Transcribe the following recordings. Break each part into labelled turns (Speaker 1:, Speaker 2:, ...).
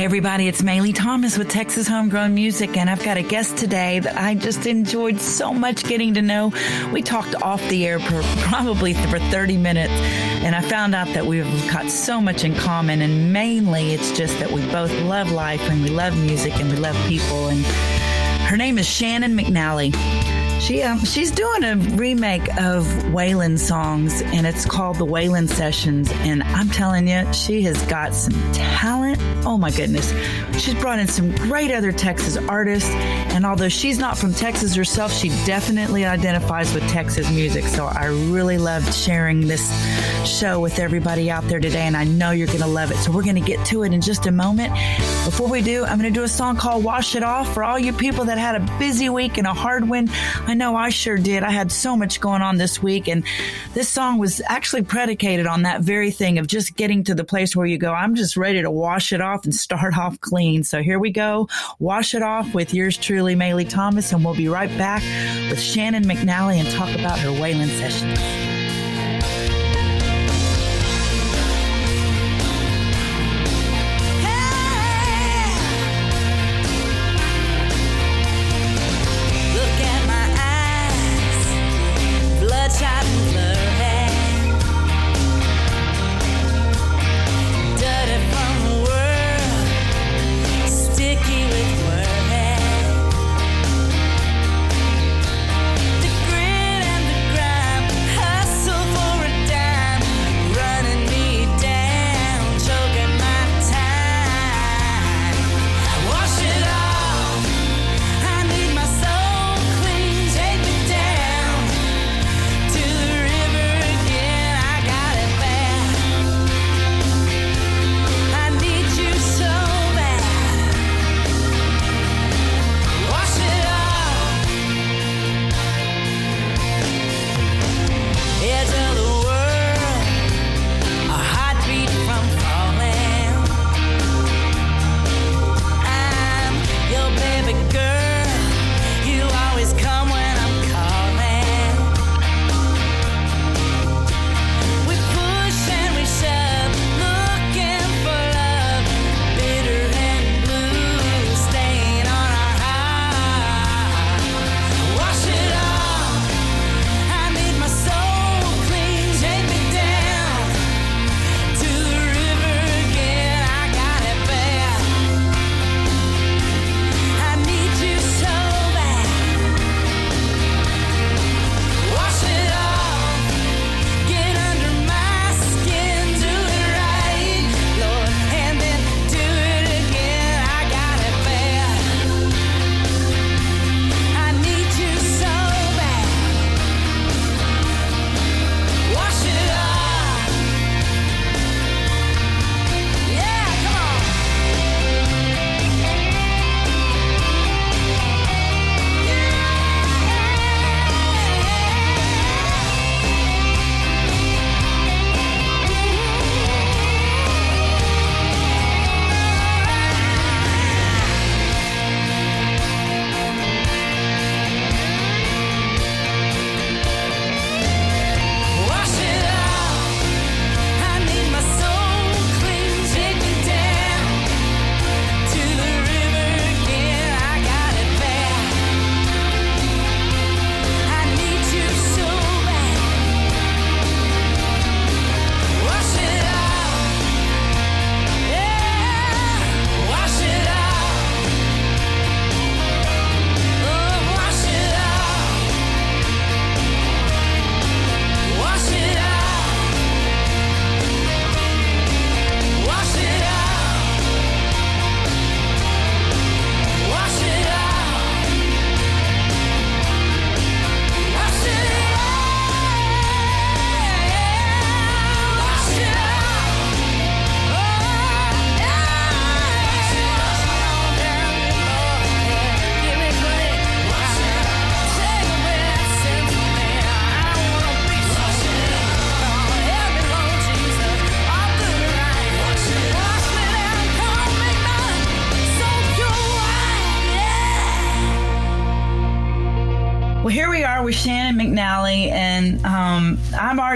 Speaker 1: Hey, everybody, it's Maylee Thomas with Texas Homegrown Music, and I've got a guest today that I just enjoyed so much getting to know. We talked off the air for probably for 30 minutes, and I found out that we've got so much in common, and mainly it's just that we both love life and we love music and we love people. And her name is Shannon McNally. She um, she's doing a remake of Waylon songs, and it's called the Waylon Sessions. And I'm telling you, she has got some talent. Oh my goodness, she's brought in some great other Texas artists. And although she's not from Texas herself, she definitely identifies with Texas music. So I really loved sharing this show with everybody out there today, and I know you're going to love it. So we're going to get to it in just a moment. Before we do, I'm going to do a song called "Wash It Off" for all you people that had a busy week and a hard one. I know I sure did. I had so much going on this week, and this song was actually predicated on that very thing of just getting to the place where you go, I'm just ready to wash it off and start off clean. So here we go. Wash it off with yours truly, Maylee Thomas, and we'll be right back with Shannon McNally and talk about her Waylon sessions.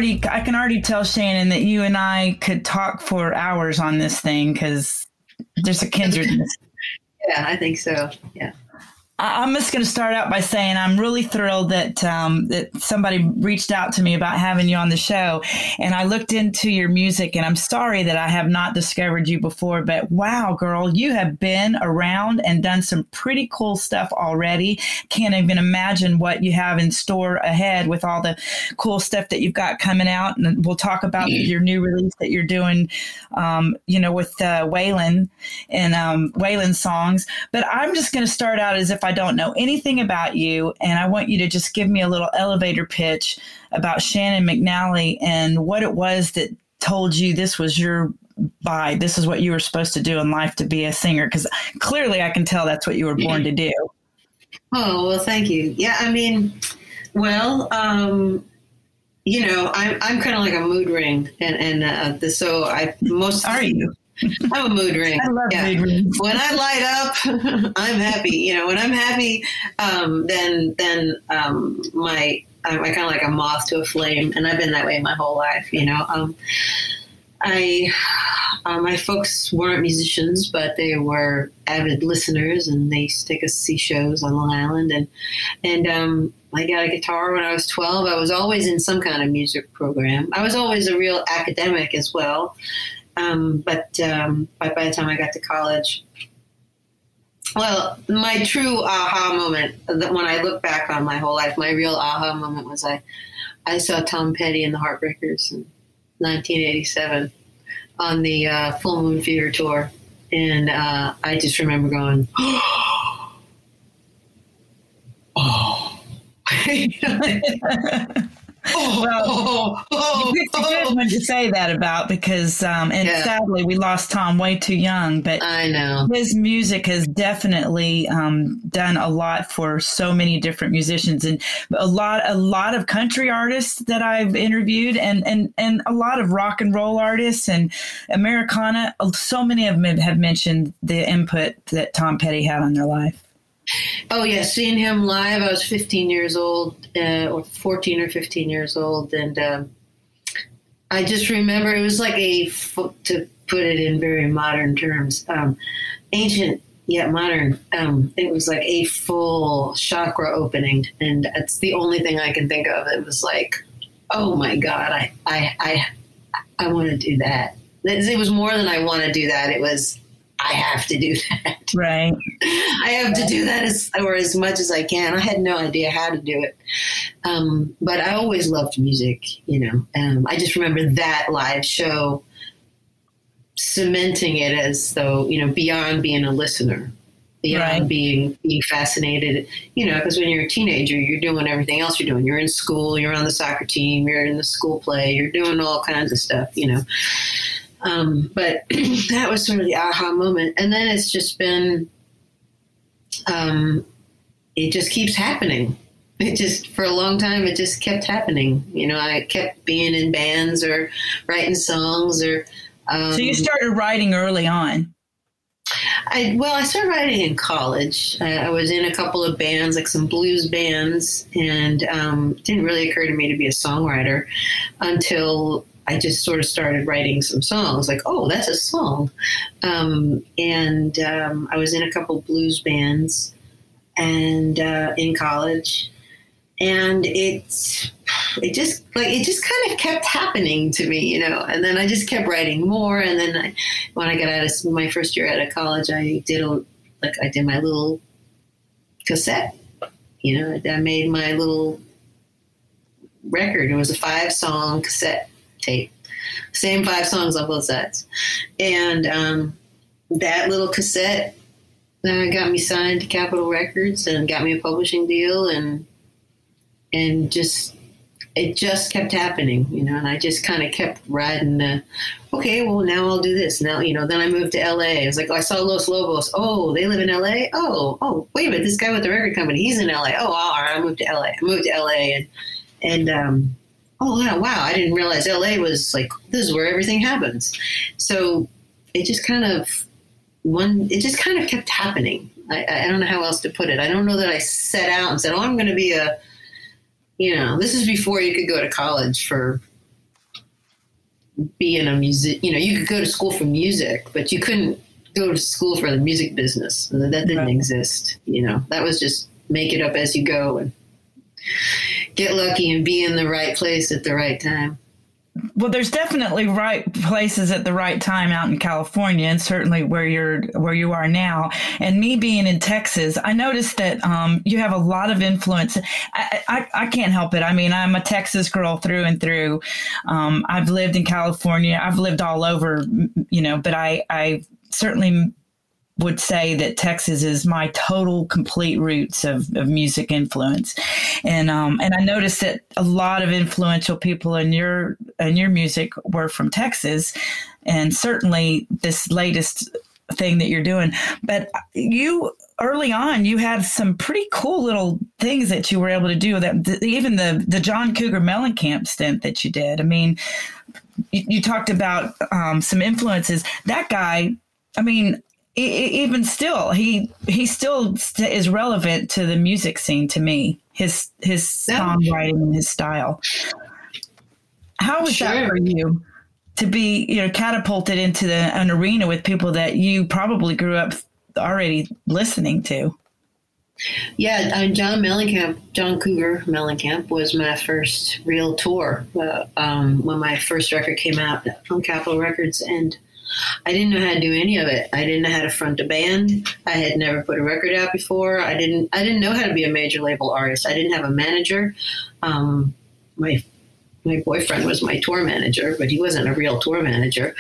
Speaker 1: Already I can already tell Shannon that you and I could talk for hours on this thing because
Speaker 2: there's a kindredness.
Speaker 3: yeah, I think so. Yeah.
Speaker 2: I'm just going to start out by saying I'm really thrilled that um, that somebody reached out to me about having you on the show, and I looked into your music, and I'm sorry that I have not discovered you before, but wow, girl, you have been around and done some pretty cool stuff already. Can't even imagine what you have in store ahead with all the cool stuff that you've got coming out, and we'll talk about your new release that you're doing, um, you know, with uh, Waylon and um, Waylon songs. But I'm just going to start out as if I don't know anything about you, and I want you to just give me a little elevator pitch about Shannon McNally and what it was that told you this was your vibe. This is what you were supposed to do in life to be a singer. Because clearly, I can tell that's what you were born to do.
Speaker 3: Oh well, thank you. Yeah, I mean, well, um, you know, I'm I'm kind of like a mood ring, and and uh, the, so I most
Speaker 2: are you
Speaker 3: I'm a mood ring.
Speaker 2: I love yeah. mood rings.
Speaker 3: When I light up, I'm happy. You know, when I'm happy, um, then then um, my I'm kind of like a moth to a flame, and I've been that way my whole life. You know, um, I uh, my folks weren't musicians, but they were avid listeners, and they used to take us to see shows on Long Island, and and um, I got a guitar when I was 12. I was always in some kind of music program. I was always a real academic as well. Um, but um, by, by the time I got to college, well, my true aha moment that when I look back on my whole life, my real aha moment was I, I saw Tom Petty and the Heartbreakers in 1987 on the uh, Full Moon Theater tour, and uh, I just remember going, oh.
Speaker 2: Oh, well, oh, oh, you picked a good one to say that about because, um, and yeah. sadly, we lost Tom way too young. But
Speaker 3: I know
Speaker 2: his music has definitely um, done a lot for so many different musicians, and a lot, a lot of country artists that I've interviewed, and and and a lot of rock and roll artists and Americana. So many of them have mentioned the input that Tom Petty had on their life.
Speaker 3: Oh yeah, seeing him live. I was 15 years old, uh, or 14 or 15 years old, and um, I just remember it was like a to put it in very modern terms, um, ancient yet modern. Um, it was like a full chakra opening, and it's the only thing I can think of. It was like, oh my god, I I I, I want to do that. It was more than I want to do that. It was I have to do that.
Speaker 2: Right.
Speaker 3: I have to do that as or as much as I can. I had no idea how to do it, um, but I always loved music. You know, um, I just remember that live show cementing it as though you know beyond being a listener beyond right. being being fascinated you know because when you're a teenager you're doing everything else you're doing you're in school you're on the soccer team you're in the school play you're doing all kinds of stuff you know um, but that was sort of the aha moment. And then it's just been, um, it just keeps happening. It just, for a long time, it just kept happening. You know, I kept being in bands or writing songs or.
Speaker 2: Um, so you started writing early on.
Speaker 3: I, well, I started writing in college. I, I, was in a couple of bands, like some blues bands, and um, it didn't really occur to me to be a songwriter until I just sort of started writing some songs, like, oh, that's a song. Um, and um, I was in a couple blues bands and uh, in college. And it's it just like it just kind of kept happening to me, you know. And then I just kept writing more. And then I, when I got out of my first year out of college, I did a like I did my little cassette. You know, I made my little record. It was a five song cassette tape. Same five songs on both sides. And um, that little cassette uh, got me signed to Capitol Records and got me a publishing deal and and just it just kept happening, you know, and I just kind of kept riding the, okay, well, now I'll do this. Now, you know, then I moved to LA. I was like, oh, I saw Los Lobos. Oh, they live in LA? Oh, oh, wait a minute, this guy with the record company, he's in LA. Oh, all right, I moved to LA. I moved to LA and, and, um, oh yeah, wow, I didn't realize LA was like this is where everything happens. So it just kind of one, it just kind of kept happening. I, I don't know how else to put it. I don't know that I set out and said, oh, I'm going to be a, you know, this is before you could go to college for being a music. You know, you could go to school for music, but you couldn't go to school for the music business. That didn't right. exist. You know, that was just make it up as you go and get lucky and be in the right place at the right time.
Speaker 2: Well, there's definitely right places at the right time out in California, and certainly where you're where you are now. And me being in Texas, I noticed that um, you have a lot of influence. I, I, I, can't help it. I mean, I'm a Texas girl through and through. Um, I've lived in California. I've lived all over, you know, but I I certainly would say that Texas is my total complete roots of, of music influence. And um, and I noticed that a lot of influential people in your in your music were from Texas and certainly this latest thing that you're doing. But you early on you had some pretty cool little things that you were able to do that even the the John Cougar Mellencamp stint that you did. I mean, you, you talked about um, some influences. That guy, I mean, even still, he he still is relevant to the music scene to me. His his songwriting and his style. How was sure. that for you to be you know catapulted into the, an arena with people that you probably grew up already listening to?
Speaker 3: Yeah, uh, John Mellencamp, John Cougar Mellencamp was my first real tour uh, um, when my first record came out on Capitol Records, and I didn't know how to do any of it. I didn't know how to front a band. I had never put a record out before. I didn't. I didn't know how to be a major label artist. I didn't have a manager. Um, my my boyfriend was my tour manager, but he wasn't a real tour manager.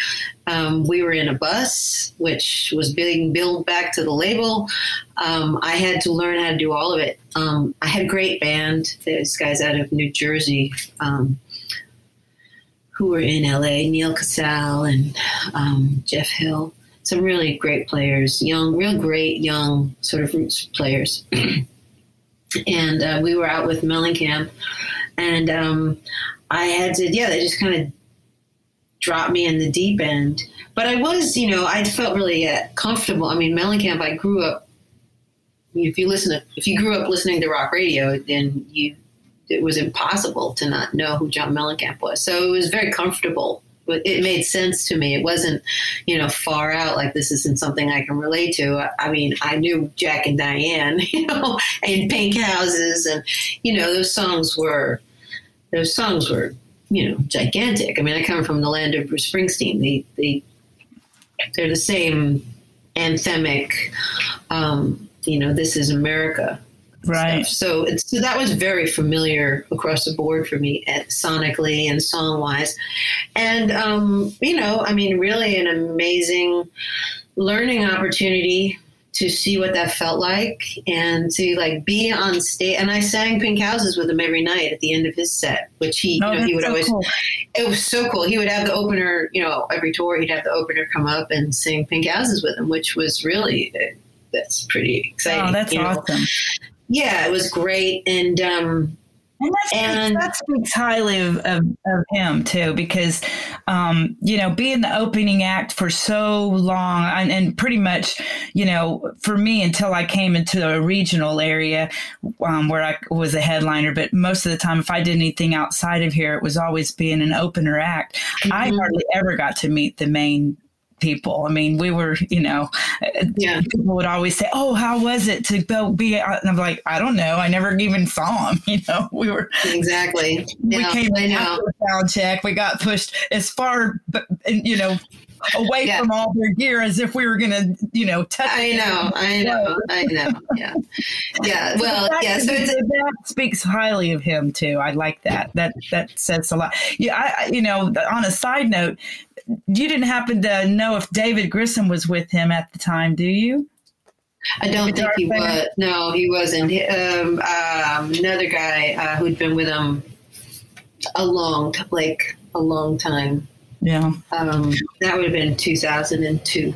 Speaker 3: Um, we were in a bus, which was being billed back to the label. Um, I had to learn how to do all of it. Um, I had a great band. These guys out of New Jersey. Um, who were in LA, Neal Casal and um, Jeff Hill. Some really great players, young, real great young sort of roots players. and uh, we were out with Mellencamp, and um, I had to, yeah, they just kind of dropped me in the deep end. But I was, you know, I felt really uh, comfortable. I mean, Mellencamp, I grew up. If you listen to, if you grew up listening to rock radio, then you it was impossible to not know who John Mellencamp was. So it was very comfortable. It made sense to me. It wasn't, you know, far out like this isn't something I can relate to. I mean, I knew Jack and Diane, you know, and Pink Houses, and you know, those songs were, those songs were, you know, gigantic. I mean, I come from the land of Bruce Springsteen. They, they, they're the same anthemic, um, you know, this is America
Speaker 2: right.
Speaker 3: So so that was very familiar across the board for me at, sonically and song wise and um, you know i mean really an amazing learning opportunity to see what that felt like and to like be on stage. And i sang pink houses with him every night at the end of his set which he oh, you know he would so always cool. it was so cool. He would have the opener you know every tour he'd have the opener come up and sing pink houses with him which was really that's pretty exciting.
Speaker 2: Oh, that's awesome
Speaker 3: yeah, it was great. And, um,
Speaker 2: and, and that speaks highly of, of, of, him too, because um, you know being the opening act for so long, and, and, pretty much, you know, for me until I came into a regional area um, where I was a headliner. But most of the time, if I did anything outside of here, it was always being an opener act. Mm-hmm. I hardly ever got to meet the main people. I mean, we were, you know, yeah. people would always say, "Oh, how was it to go be?" And I'm like, "I don't know. I never even saw him." You know, we were
Speaker 3: exactly.
Speaker 2: We yeah, came in after sound check. We got pushed as far, you know, away yeah. from all their gear as if we were going to, you know, touch.
Speaker 3: I know, I know, I know. Yeah, yeah. Well, yeah. So
Speaker 2: that speaks highly of him too. I like that. That that says a lot. Yeah, I, you know, on a side note, you didn't happen to know if David Grissom was with him at the time, do you?
Speaker 3: I don't think he was. No, he wasn't. Um, um, another guy uh, who'd been with him a long, like a long time.
Speaker 2: Yeah.
Speaker 3: Um, that would have been 2002.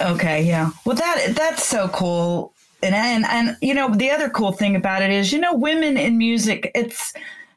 Speaker 2: Okay. Yeah. Well, that that's so cool. And, and and you know the other cool thing about it is you know women in music it's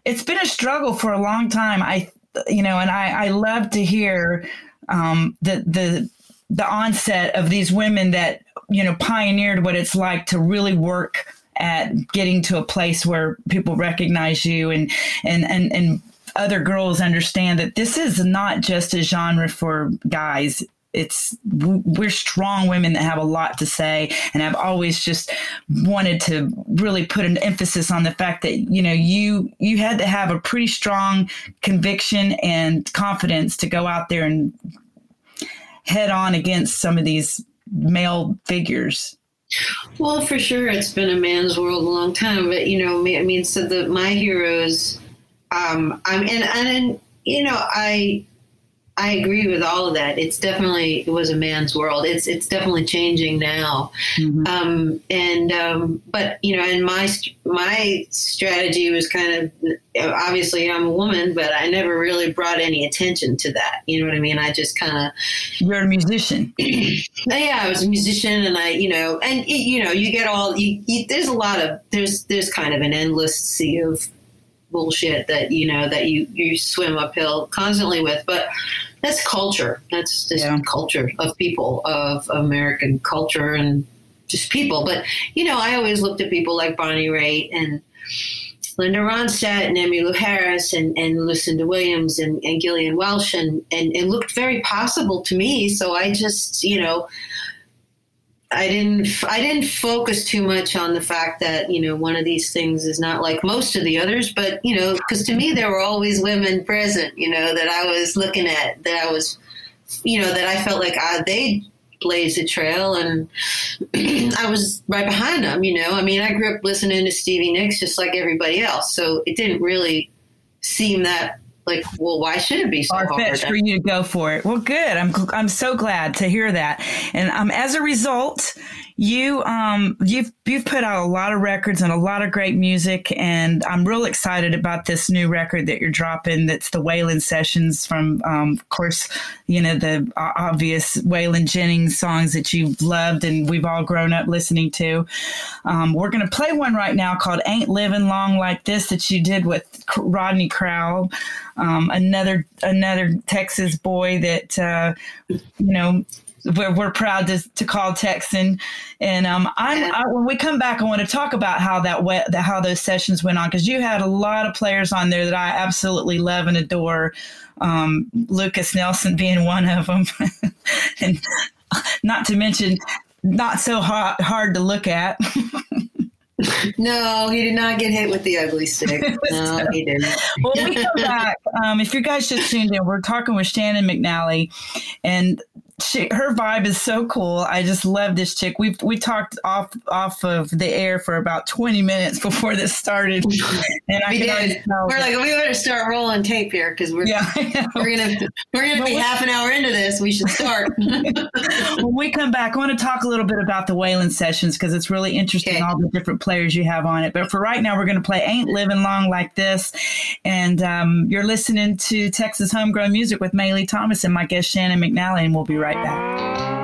Speaker 2: it's been a struggle for a long time. I you know, and I, I love to hear um, the the the onset of these women that you know pioneered what it's like to really work at getting to a place where people recognize you and and and and other girls understand that this is not just a genre for guys it's we're strong women that have a lot to say, and I've always just wanted to really put an emphasis on the fact that you know you you had to have a pretty strong conviction and confidence to go out there and head on against some of these male figures.
Speaker 3: Well, for sure, it's been a man's world a long time. But you know, I mean, so the my heroes, um, I'm and and you know, I I agree with all of that. It's definitely it was a man's world. It's it's definitely changing now. Mm-hmm. Um, and um, but you know, and my my strategy was kind of obviously I'm a woman, but I never really brought any attention to that. You know what I mean? I just kind of
Speaker 2: you're a musician.
Speaker 3: yeah, I was a musician, and I you know, and it, you know, you get all you, you, There's a lot of there's there's kind of an endless sea of bullshit that you know that you you swim uphill constantly with but that's culture. That's just yeah. culture of people of American culture and just people. But you know I always looked at people like Bonnie Raitt and Linda Ronstadt and Emmylou Harris and, and Lucinda Williams and, and Gillian Welch and, and it looked very possible to me. So I just you know I didn't I didn't focus too much on the fact that you know one of these things is not like most of the others, but you know because to me there were always women present, you know that I was looking at that I was, you know that I felt like I, they blazed a trail and I was right behind them. You know, I mean I grew up listening to Stevie Nicks just like everybody else, so it didn't really seem that like, well, why should it be so hard
Speaker 2: for you to go for it? Well, good. I'm I'm so glad to hear that. And um, as a result, you um you've you've put out a lot of records and a lot of great music, and I'm real excited about this new record that you're dropping. That's the Waylon Sessions from, um, of course, you know the obvious Waylon Jennings songs that you've loved and we've all grown up listening to. Um, we're gonna play one right now called "Ain't Living Long Like This" that you did with Rodney Crowell um, another another Texas boy that uh, you know we're, we're proud to, to call Texan. And um, I'm I, when we come back, I want to talk about how that wet, how those sessions went on because you had a lot of players on there that I absolutely love and adore. Um, Lukas Nelson being one of them, and not to mention not so hard, hard to look at.
Speaker 3: No, he did not get hit with the ugly stick. No, he didn't.
Speaker 2: well, we come back. Um, if you guys just tuned in, we're talking with Shannon McNally, and she, her vibe is so cool. I just love this chick. We we talked off off of the air for about twenty minutes before this started,
Speaker 3: and I we did. We're like, we better start rolling tape here because we're yeah, we're gonna we're gonna be half an hour into this. We should start.
Speaker 2: when we come back, I want to talk a little bit about the Waylon sessions because it's really interesting okay. all the different players you have on it. But for right now, we're going to play "Ain't Living Long Like This," and um, you're listening to Texas Homegrown Music with Maylee Thomas and my guest Shannon McNally, and we'll be right right back.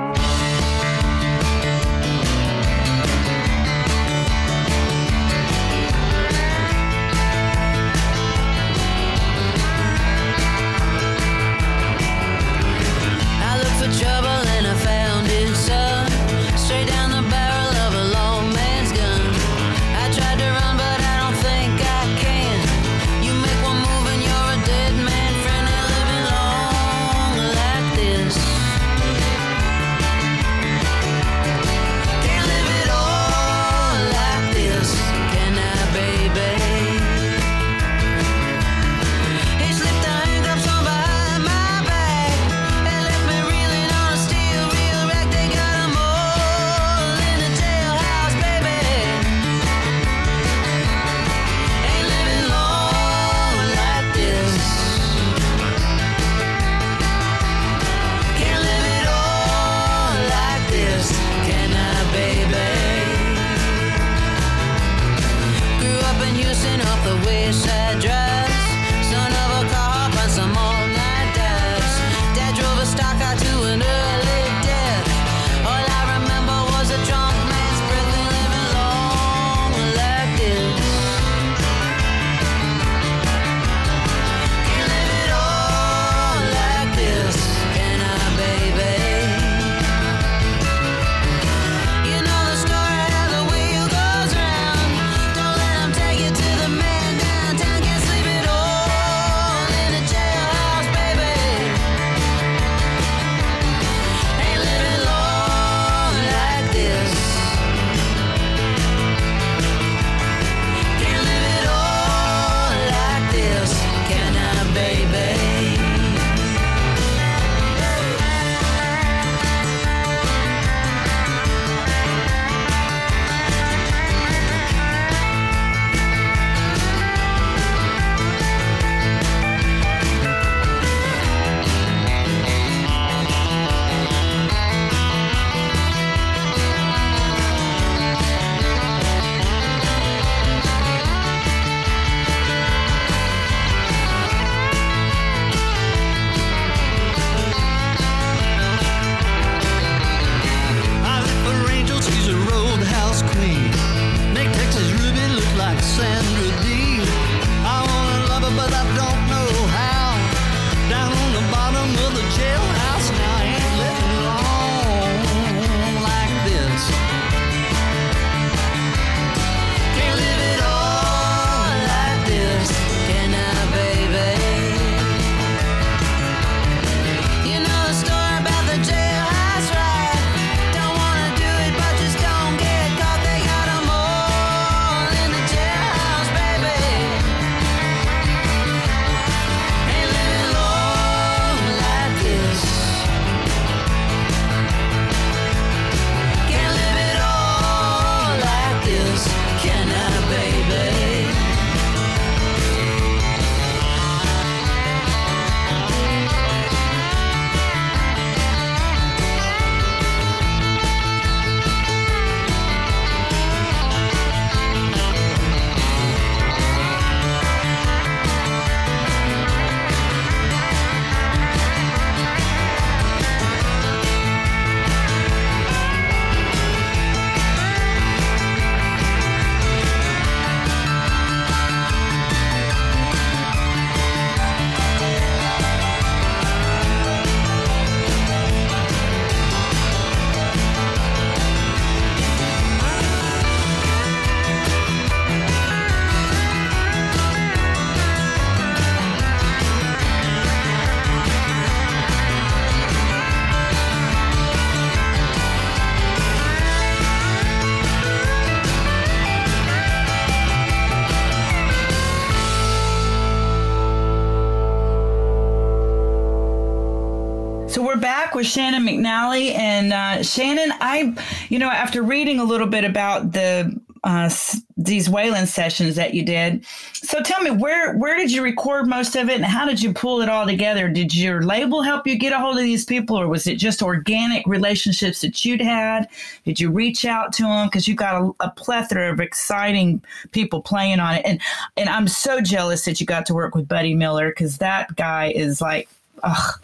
Speaker 2: With Shannon McNally. And uh, Shannon, I, you know, after reading a little bit about the uh, these Waylon sessions that you did, so tell me where where did you record most of it, and how did you pull it all together? Did your label help you get a hold of these people, or was it just organic relationships that you'd had? Did you reach out to them because you got a, a plethora of exciting people playing on it, and and I'm so jealous that you got to work with Buddy Miller because that guy is like, ugh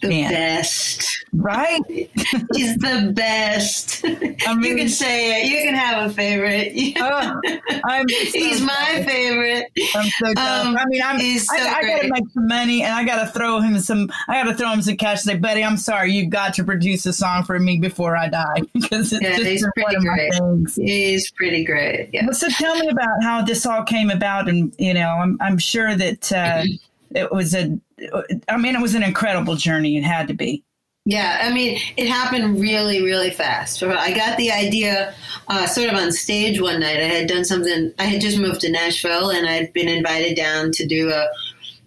Speaker 3: the Man. best.
Speaker 2: Right?
Speaker 3: He's the best. I mean, you can say it. You can have a favorite. oh, I'm so he's my favorite.
Speaker 2: I'm so um, I mean, I'm, he's so I, I got to make some money and I got to throw him some, I got to throw him some cash and say, buddy, I'm sorry. You've got to produce a song for me before I die because it's yeah, just he's pretty great.
Speaker 3: He's pretty great. Yeah.
Speaker 2: So tell me about how this all came about. And, you know, I'm, I'm sure that uh, it was a, I mean, it was an incredible journey. It had to be.
Speaker 3: Yeah, I mean, it happened really, really fast. I got the idea uh, sort of on stage one night. I had done something, I had just moved to Nashville and I'd been invited down to do a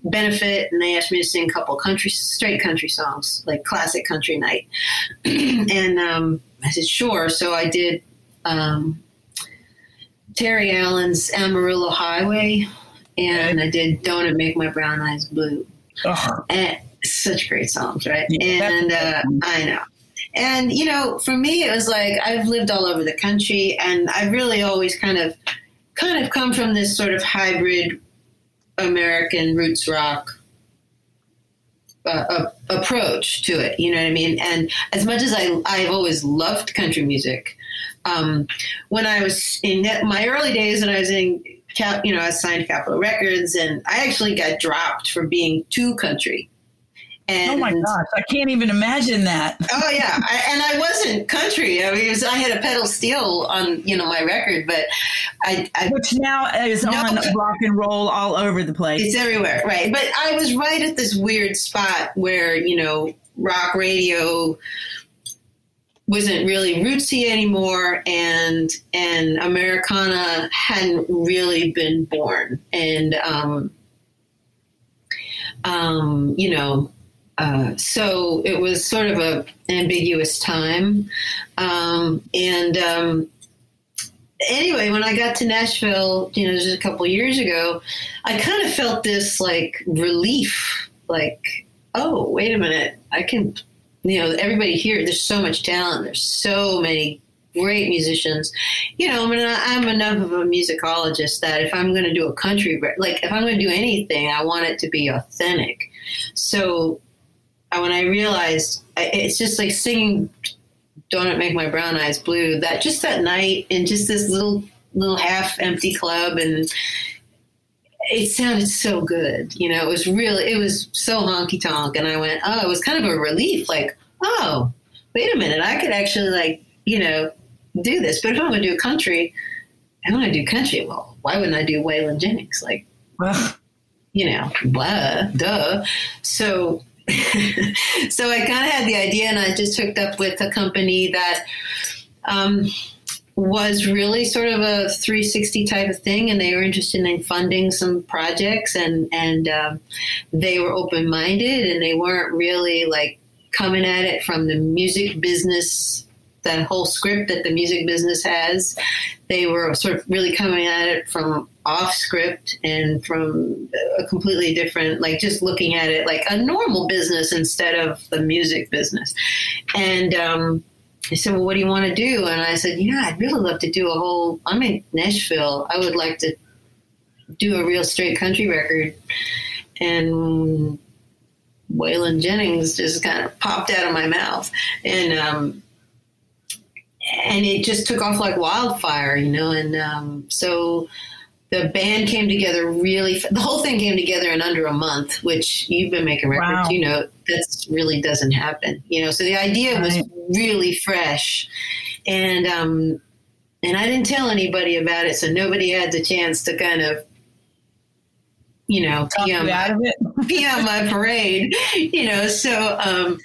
Speaker 3: benefit, and they asked me to sing a couple country, straight country songs, like classic country night. and um, I said, sure. So I did um, Terry Allen's Amarillo Highway, and I did Don't It Make My Brown Eyes Blue. And such great songs, right? Yeah, and uh, I know. And you know, for me, it was like I've lived all over the country, and I've really always kind of, kind of come from this sort of hybrid American roots rock uh, approach to it. You know what I mean? And as much as I, I've always loved country music. Um, when I was in my early days, when I was in Cap, you know, I signed Capitol Records, and I actually got dropped for being too country.
Speaker 2: And, oh my gosh, I can't even imagine that.
Speaker 3: oh yeah, I, and I wasn't country. I mean, was, I had a pedal steel on you know my record, but I, I
Speaker 2: which now is no, on rock and roll all over the place.
Speaker 3: It's everywhere, right? But I was right at this weird spot where you know rock radio wasn't really rootsy anymore and and americana hadn't really been born. And um, um, you know uh, so it was sort of a ambiguous time. Um, and um, anyway when i got to nashville you know just a couple years ago i kind of felt this like relief like oh wait a minute i can you know, everybody here, there's so much talent. There's so many great musicians. You know, I mean, I'm enough of a musicologist that if I'm going to do a country, like if I'm going to do anything, I want it to be authentic. So when I realized it's just like singing "Don't It Make My Brown Eyes Blue," that just that night in just this little little half empty club and it sounded so good. You know, it was really, it was so honky tonk. And I went, oh, it was kind of a relief. Like, oh, wait a minute, I could actually like, you know, do this. But if I'm going to do country, I want to do country. Well, why wouldn't I do Waylon Jennings? Like, you know, blah, duh. So, so I kind of had the idea, and I just hooked up with a company that. Um, was really sort of a 360 type of thing, and they were interested in funding some projects, and and um, they were open minded, and they weren't really like coming at it from the music business, that whole script that the music business has. They were sort of really coming at it from off script and from a completely different, like just looking at it like a normal business instead of the music business, and. Um, he said, Well, what do you want to do? And I said, Yeah, I'd really love to do a whole, I'm in Nashville. I would like to do a real straight country record. And Waylon Jennings just kind of popped out of my mouth. And, um, and it just took off like wildfire, you know. And um, so the band came together really the whole thing came together in under a month which you've been making records wow. you know that really doesn't happen you know so the idea right. was really fresh and um and i didn't tell anybody about it so nobody had the chance to kind of you know pee on, my, pee on my parade you know so um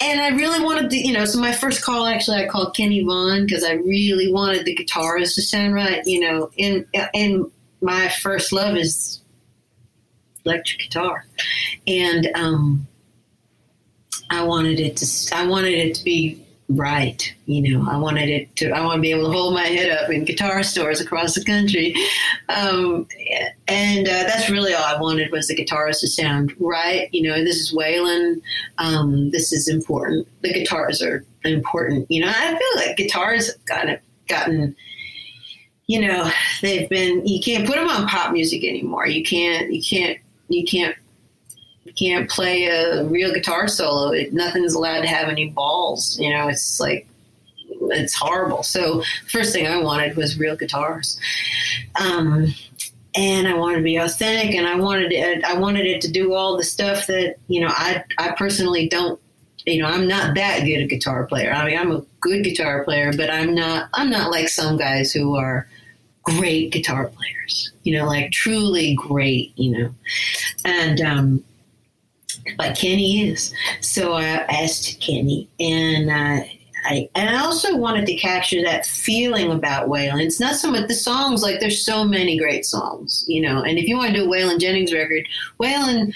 Speaker 3: and I really wanted to, you know, so my first call actually I called Kenny Vaughn because I really wanted the guitarist to sound right, you know, and and my first love is electric guitar, and um, I wanted it to I wanted it to be right. You know, I wanted it to, I want to be able to hold my head up in guitar stores across the country. Um, and uh, that's really all I wanted was the guitars to sound right. You know, this is Waylon. Um, this is important. The guitars are important. You know, I feel like guitars have gotten, gotten, you know, they've been, you can't put them on pop music anymore. You can't, you can't, you can't can't play a real guitar solo. It, nothing's allowed to have any balls. You know, it's like it's horrible. So first thing I wanted was real guitars, um, and I wanted to be authentic, and I wanted it. I wanted it to do all the stuff that you know I I personally don't. You know, I'm not that good a guitar player. I mean, I'm a good guitar player, but I'm not. I'm not like some guys who are great guitar players. You know, like truly great. You know, and um, but Kenny is. So I asked Kenny, and uh, I and I also wanted to capture that feeling about Waylon. It's not so much the songs; like there's so many great songs, you know. And if you want to do a Waylon Jennings record, Waylon.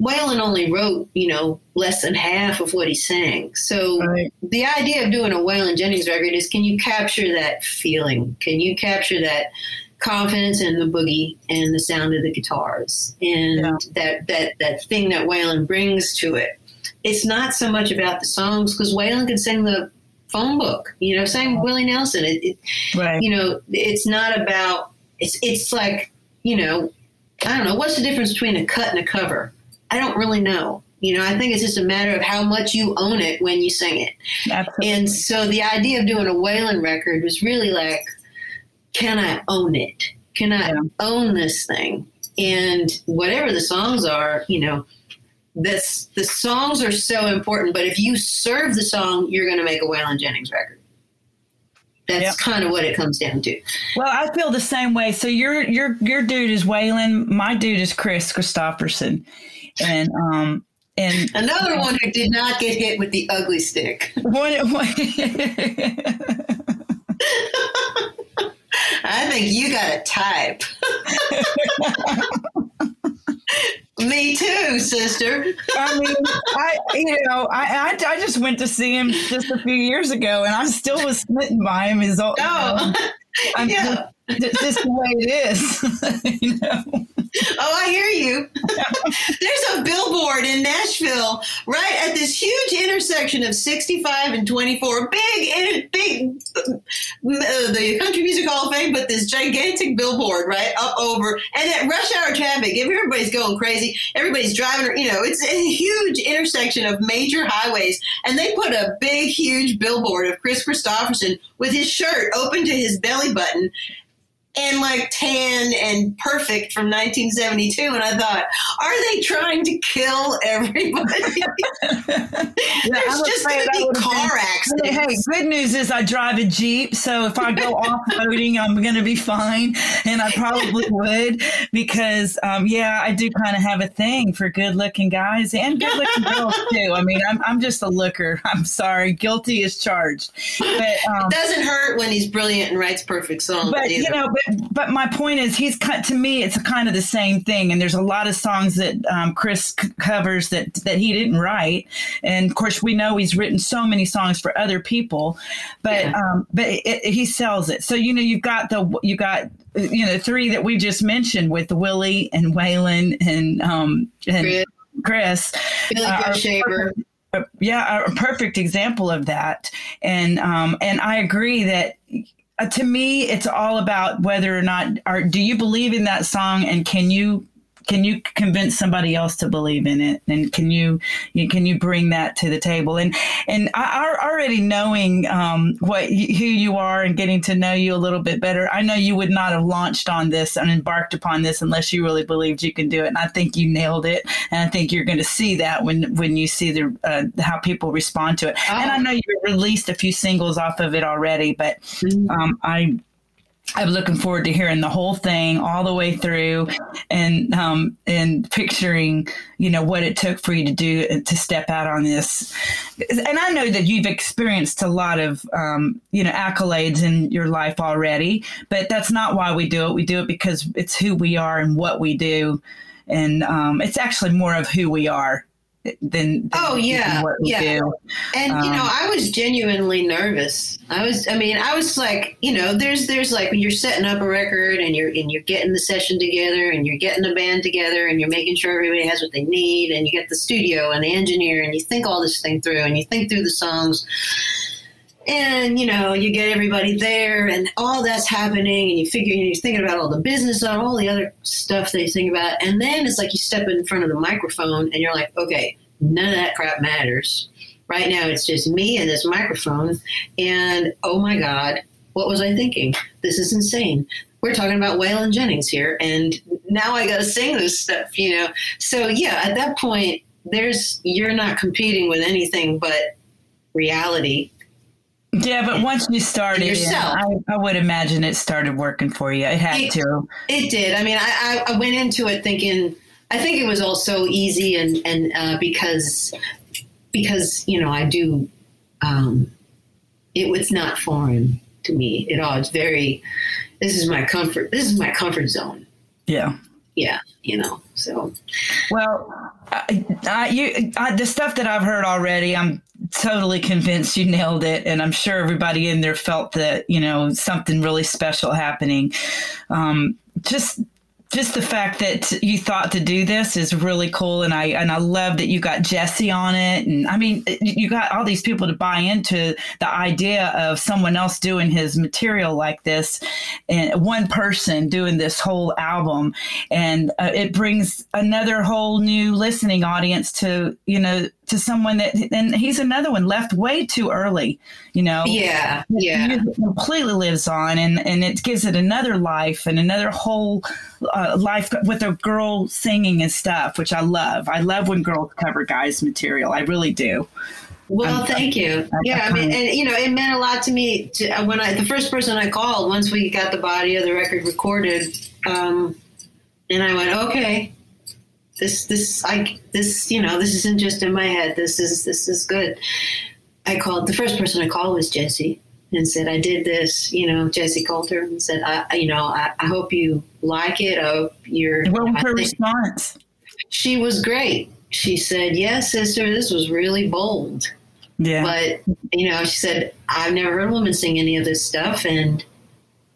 Speaker 3: Waylon only wrote, you know, less than half of what he sang. So right. the idea of doing a Waylon Jennings record is can you capture that feeling? Can you capture that confidence and the boogie and the sound of the guitars and yeah. that that that thing that Waylon brings to it. It's not so much about the songs because Waylon can sing the phone book, you know, same Willie Nelson. It, it right. you know, it's not about it's it's like, you know, I don't know, what's the difference between a cut and a cover? I don't really know. You know, I think it's just a matter of how much you own it when you sing it. Absolutely. And so the idea of doing a Waylon record was really like, can I own it? Can I yeah. own this thing? And whatever the songs are, you know, this the songs are so important. But if you serve the song, you're going to make a Waylon Jennings record. That's yep. kind of what it comes down to.
Speaker 2: Well, I feel the same way. So your your your dude is Waylon. My dude is Kris Kristofferson, and um and
Speaker 3: another one who did not get hit with the ugly stick. One, one I think you got a type. Me too, sister.
Speaker 2: I mean, I you know, I, I, I just went to see him just a few years ago, and I still was smitten by him. His old, oh, you know, yeah. just, just the way it is, you know.
Speaker 3: Oh, I hear you. There's a billboard in Nashville right at this huge intersection of 65 and 24. Big, big, uh, the Country Music Hall of Fame, but this gigantic billboard right up over. And at rush hour traffic, everybody's going crazy. Everybody's driving, you know, it's a huge intersection of major highways. And they put a big, huge billboard of Kris Kristofferson with his shirt open to his belly button and like tan and perfect from 1972 and i thought are they trying to kill everybody? There's just going to be car accidents
Speaker 2: hey good news is i drive a jeep so if i go off-roading i'm going to be fine and i probably would because um, yeah i do kind of have a thing for good looking guys and good looking girls too. I mean I'm, I'm just a looker. I'm sorry. Guilty is charged.
Speaker 3: But um, it doesn't hurt when he's brilliant and writes perfect songs
Speaker 2: but either. you know but my point is, he's cut to me. It's kind of the same thing, and there's a lot of songs that um, Kris c- covers that that he didn't write, and of course we know he's written so many songs for other people, but yeah. um, but it, it, he sells it. So you know you've got the you got you know three that we just mentioned with Willie and Waylon and um and Kris.
Speaker 3: Billy uh, Shaver
Speaker 2: yeah a perfect example of that and um and i agree that to me, it's all about whether or not are do you believe in that song and can you can you convince somebody else to believe in it? And can you, you can you bring that to the table? And and I, already knowing um, what who you are and getting to know you a little bit better i know you would not have launched on this and embarked upon this unless you really believed you can do it. And i think you nailed it. And i think you're going to see that when when you see the uh, how people respond to it. Oh. and i know you released a few singles off of it already but mm-hmm. um, i I'm looking forward to hearing the whole thing all the way through and um, and picturing, you know, what it took for you to do to step out on this. And I know that you've experienced a lot of, um, you know, accolades in your life already, but that's not why we do it. We do it because it's who we are and what we do. And um, it's actually more of who we are than, than
Speaker 3: oh yeah yeah. and um, you know um, i was genuinely nervous. I was i mean i was like you know there's there's like when you're setting up a record and you're and you're getting the session together and you're getting the band together and you're making sure everybody has what they need and you get the studio and the engineer and you think all this thing through and you think through the songs and you know you get everybody there and all that's happening and you figure you're thinking about all the business and all the other stuff that you think about. And then it's like you step in front of the microphone and you're like okay none of that crap matters. Right now it's just me and this microphone. And oh my god what was i thinking? This is insane. We're talking about waylon jennings here and now i gotta sing this stuff you know? So yeah at that point there's you're not competing with anything but reality
Speaker 2: yeah, but once you started, yourself, I, I, would imagine it started working for you. It had
Speaker 3: it,
Speaker 2: to.
Speaker 3: It did. I mean, I, I, went into it thinking. I think it was all so easy, and and uh, because because you know I do. Um, it was not foreign to me at all. It's very. This is my comfort. This is my comfort zone.
Speaker 2: Yeah.
Speaker 3: Yeah. You know. So.
Speaker 2: Well, I, you, I, the stuff that I've heard already, I'm totally convinced you nailed it, and I'm sure everybody in there felt that you know something really special happening. Um, just just the fact that you thought to do this is really cool and i and i love that you got jessi on it and i mean you got all these people to buy into the idea of someone else doing his material like this and one person doing this whole album and uh, it brings another whole new listening audience to you know to someone that and he's another one left way too early you know?
Speaker 3: Yeah yeah.
Speaker 2: completely lives on and and it gives it another life and another whole uh, life with a girl singing and stuff which i love. I love when girls cover guys material. I really do.
Speaker 3: Well, thank you. Yeah, I mean, and you know, it meant a lot to me to, uh, when I the first person I called once we got the body of the record recorded, um, and I went, okay, this this I this you know this isn't just in my head. This is this is good. I called the first person I called was Jessi and said I did this. You know, Jessi Colter and said I you know I, I hope you like it. I hope you're.
Speaker 2: What was her response?
Speaker 3: She was great. She said, "Yes, sister, this was really bold."
Speaker 2: Yeah.
Speaker 3: But you know, she said, "I've never heard a woman sing any of this stuff, and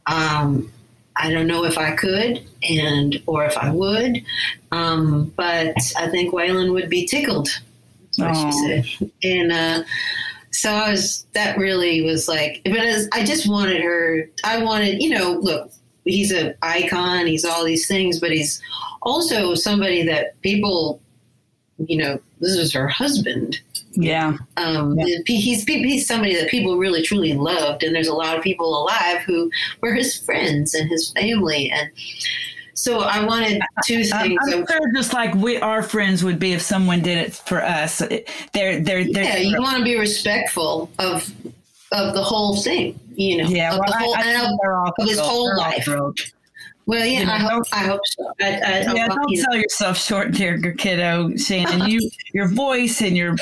Speaker 3: um, I don't know if I could and or if I would, um, but I think Waylon would be tickled. That's what she said, and uh, so I was. That really was like, but as, I just wanted her. I wanted, you know, look, he's an icon. He's all these things, but he's also somebody that people, you know, this is her husband.
Speaker 2: Yeah.
Speaker 3: Um, yeah. He's he's somebody that people really truly loved, and there's a lot of people alive who were his friends and his family, and so I wanted two things.
Speaker 2: I'm sure just like we our friends would be if someone did it for us. They're they're,
Speaker 3: yeah. You want to be respectful of of the whole thing, you know.
Speaker 2: Yeah,
Speaker 3: of,
Speaker 2: well,
Speaker 3: whole,
Speaker 2: I, I
Speaker 3: of, of his whole life. Well, yeah, you know, I hope. I hope so. I, I,
Speaker 2: yeah, don't you know. sell yourself short, dear kiddo, Shannon. you, your voice and your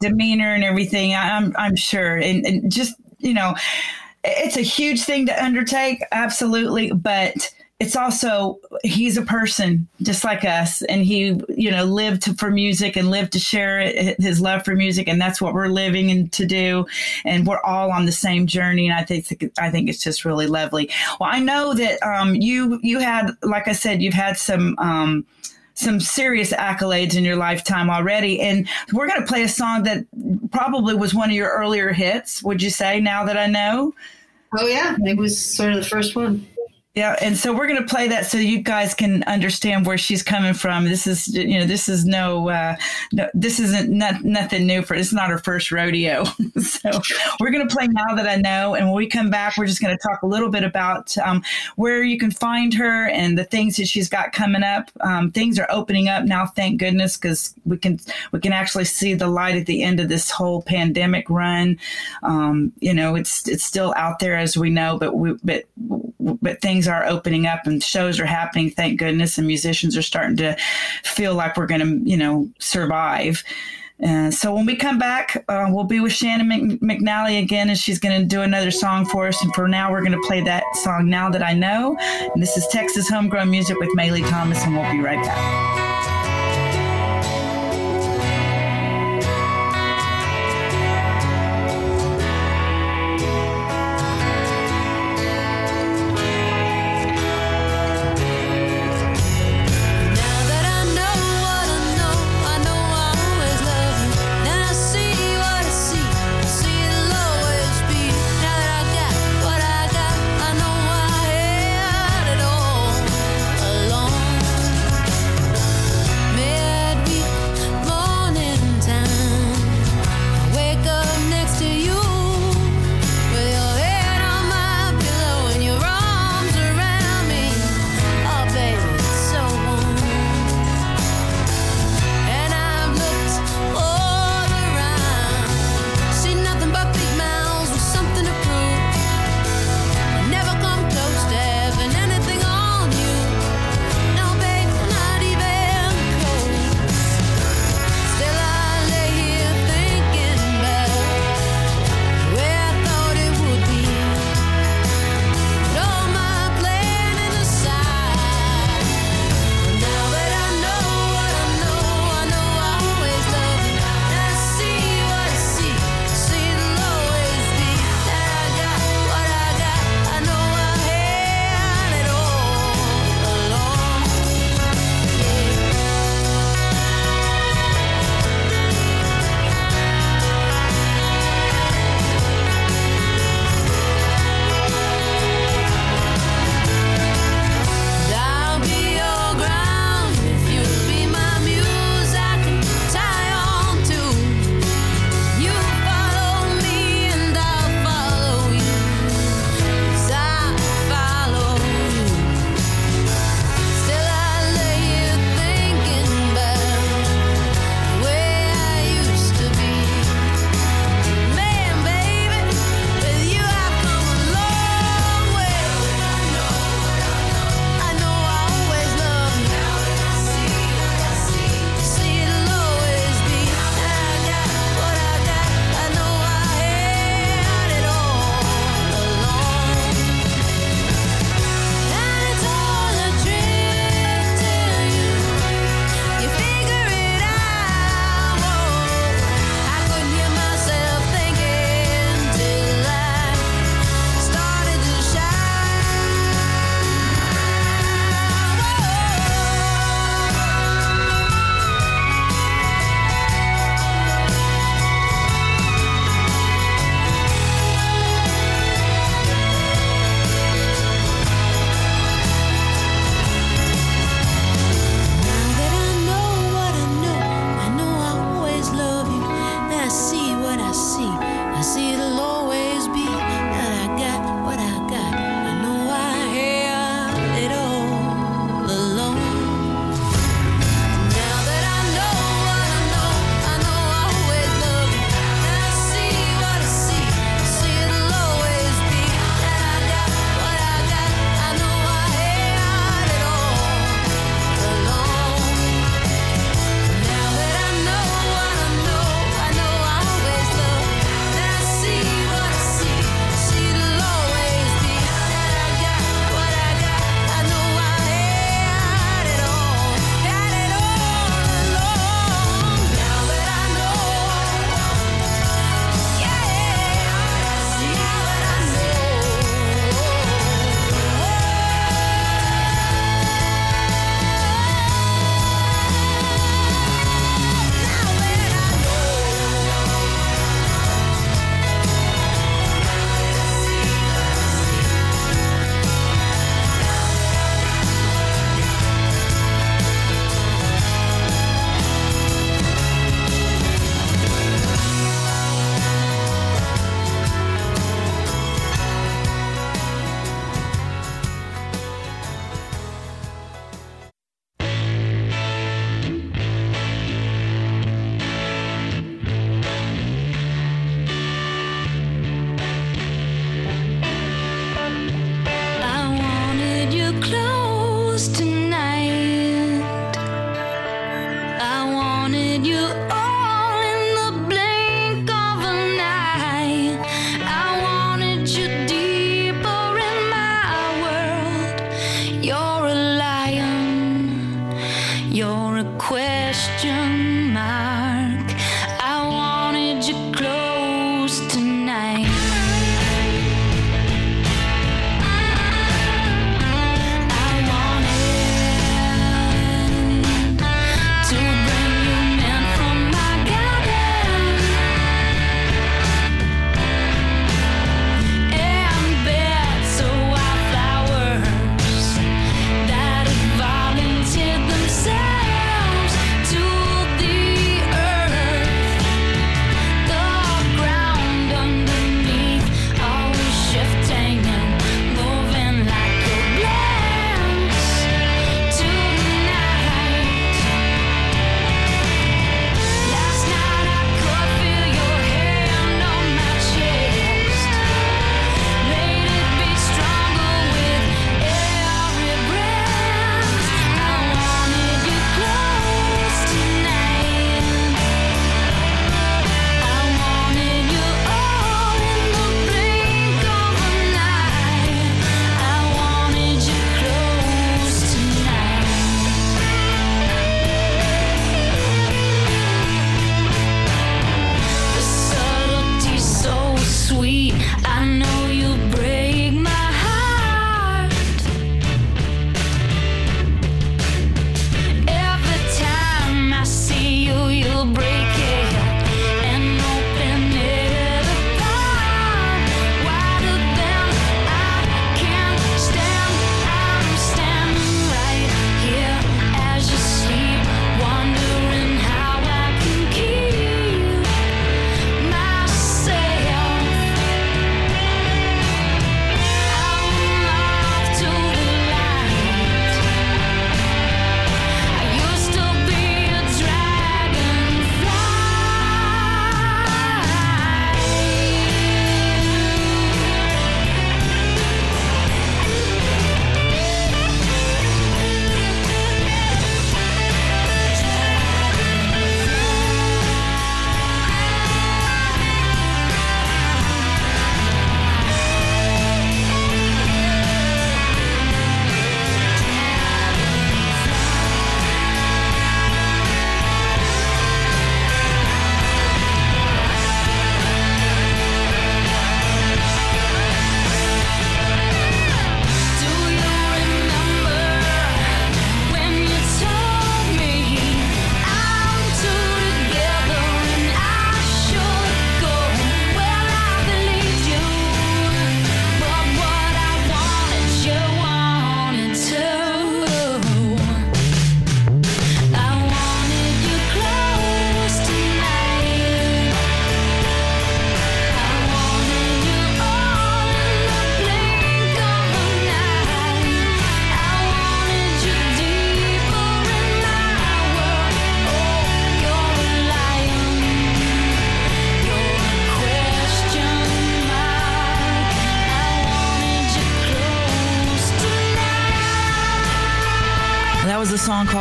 Speaker 2: demeanor and everything. I'm, I'm sure, and, and just you know, it's a huge thing to undertake, absolutely, but it's also he's a person just like us and he you know lived to, for music and lived to share it, his love for music and that's what we're living and to do and we're all on the same journey and i think i think it's just really lovely well i know that um, you you had like i said you've had some um, some serious accolades in your lifetime already. And we're going to play a song that probably was one of your earlier hits, would you say, now that I know?
Speaker 3: Oh, yeah. It was sort of the first one.
Speaker 2: Yeah, and so we're going to play that so you guys can understand where she's coming from. This is, you know, this is no, uh, no this isn't not, nothing new for. It's not her first rodeo. so we're going to play now that I know, and when we come back, we're just going to talk a little bit about um, where you can find her and the things that she's got coming up. Um, things are opening up now, thank goodness, because we can we can actually see the light at the end of this whole pandemic run. Um, you know, it's it's still out there as we know, but we but but things things are opening up and shows are happening, thank goodness, and musicians are starting to feel like we're going to, you know, survive. Uh, so when we come back, uh, we'll be with Shannon McNally again, and she's going to do another song for us. And for now, we're going to play that song "Now That I Know." And this is Texas Homegrown Music with Maylee Thomas, and we'll be right back.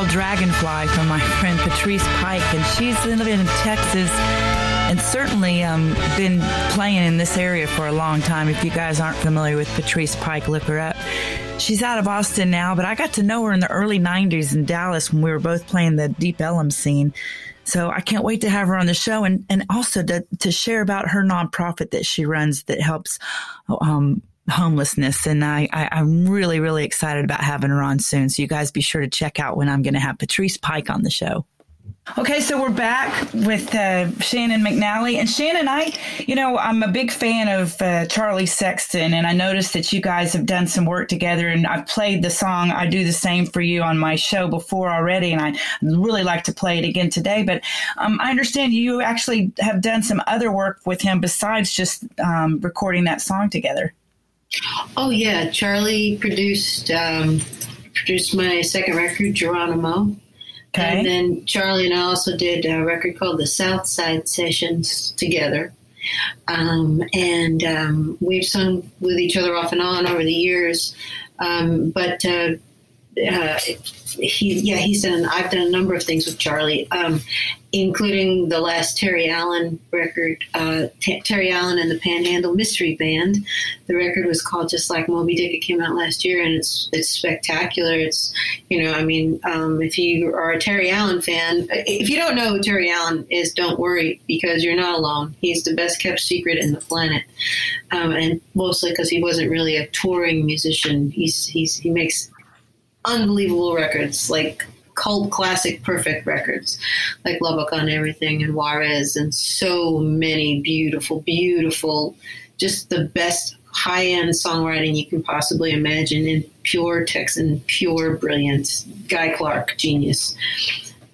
Speaker 2: Called Dragonfly from my friend Patrice Pike, and she's living in Texas and certainly um, been playing in this area for a long time. If you guys aren't familiar with Patrice Pike, look her up. She's out of Austin now, but I got to know her in the early 90s in Dallas when we were both playing the Deep Ellum scene. So I can't wait to have her on the show and, and also to, to share about her nonprofit that she runs that helps um, homelessness. And I, I, am really, really excited about having her on soon. So you guys be sure to check out when I'm going to have Patrice Pike on the show. Okay, so we're back with uh, Shannon McNally. And Shannon, I, you know, I'm a big fan of uh, Charlie Sexton, and I noticed that you guys have done some work together. And I've played the song I Do the Same for You on my show before already, and I really like to play it again today. But um, I understand you actually have done some other work with him besides just um, recording that song together.
Speaker 3: Oh, yeah. Charlie produced. Um, produced my second record, Geronimo. Okay. And then Charlie and I also did a record called the South Side Sessions together. Um, and um, we've sung with each other off and on over the years. Um, but uh, uh, he, yeah, he's done. I've done a number of things with Charlie, um, including the last Terry Allen record, uh, T- Terry Allen and the Panhandle Mystery Band. The record was called just like Moby Dick. It came out last year, and it's it's spectacular. It's you know, I mean, um, if you are a Terry Allen fan, if you don't know who Terry Allen is, don't worry because you're not alone. He's the best kept secret in the planet, um, and mostly because he wasn't really a touring musician. He's he's he makes unbelievable records, like cult classic perfect records, like Lubbock on Everything and Juarez, and so many beautiful, beautiful, just the best high end songwriting you can possibly imagine in pure Texan, pure brilliance. Guy Clark, genius.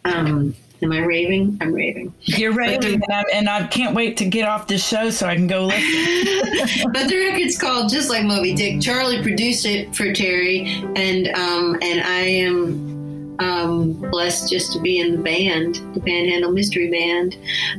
Speaker 3: Um, Am I raving? I'm raving.
Speaker 2: You're raving, and, I, and I can't wait to get off this show so I can go
Speaker 3: listen. but the record's called just like Moby Dick. Charlie produced it for Terry, and um, and I am um, blessed just to be in the band, the Panhandle Mystery Band.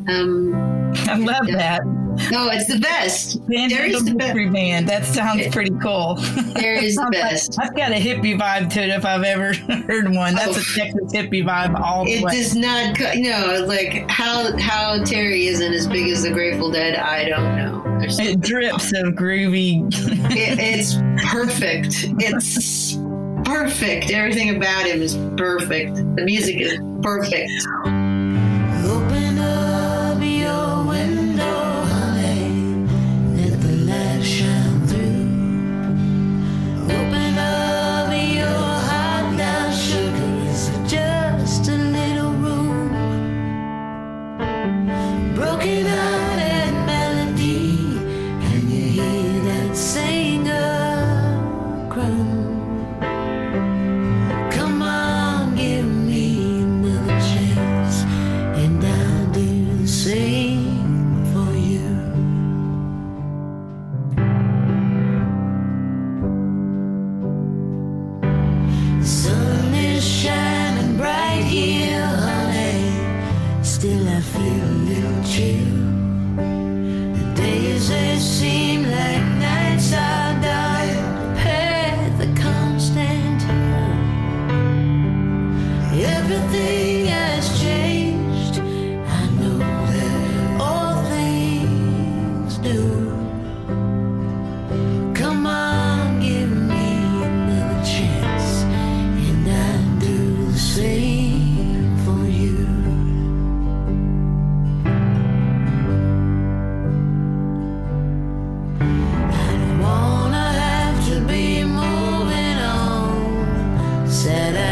Speaker 3: Um,
Speaker 2: I love that.
Speaker 3: No, it's the best.
Speaker 2: There's the best. Band. That sounds pretty cool.
Speaker 3: There is the best.
Speaker 2: I've got a hippie vibe to it if I've ever heard one. That's oh, a Texas hippie vibe all the
Speaker 3: it
Speaker 2: way.
Speaker 3: It does not, you know, like how how Terry isn't as big as the Grateful Dead. I don't know.
Speaker 2: It drips of groovy.
Speaker 3: it, it's perfect. It's perfect. Everything about him is perfect. The music is perfect.
Speaker 2: said I.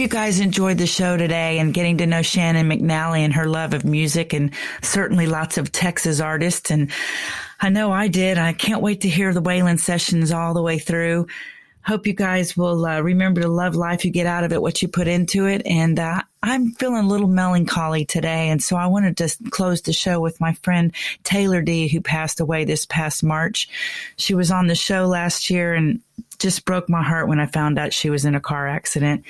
Speaker 2: hope you guys enjoyed the show today and getting to know Shannon McNally and her love of music and certainly lots of Texas artists. And I know I did. I can't wait to hear the Waylon sessions all the way through. Hope you guys will uh, remember to love life you get out of it, what you put into it. And uh, I'm feeling a little melancholy today. And so I wanted to close the show with my friend Taylor D, who passed away this past March. She was on the show last year and just broke my heart when I found out she was in a car accident.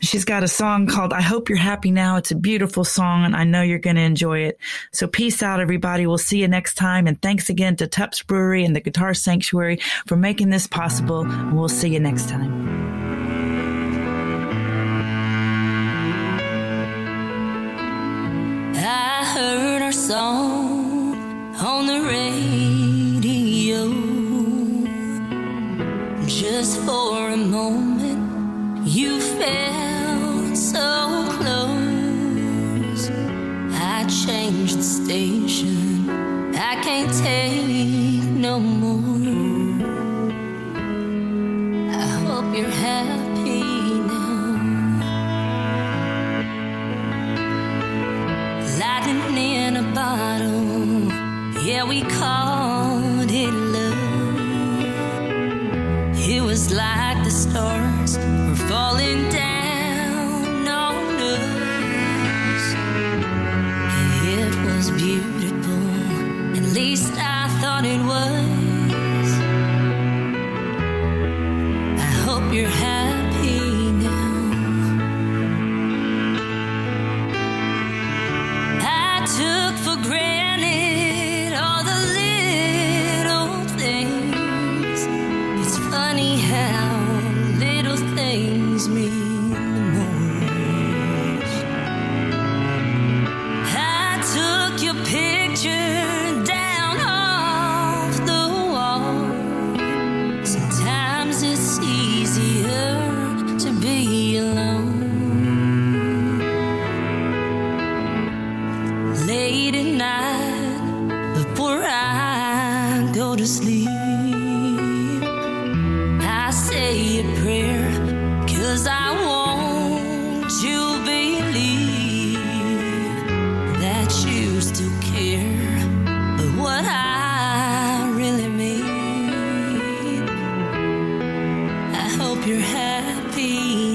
Speaker 2: She's got a song called I Hope You're Happy Now. It's a beautiful song and I know you're going to enjoy it. So peace out, everybody. We'll see you next time. And thanks again to Tupps Brewery and the Guitar Sanctuary for making this possible. And we'll see you next time.
Speaker 1: I heard our song on the radio. Just for a moment, you felt so close. I changed the station. I can't take no more. You're happy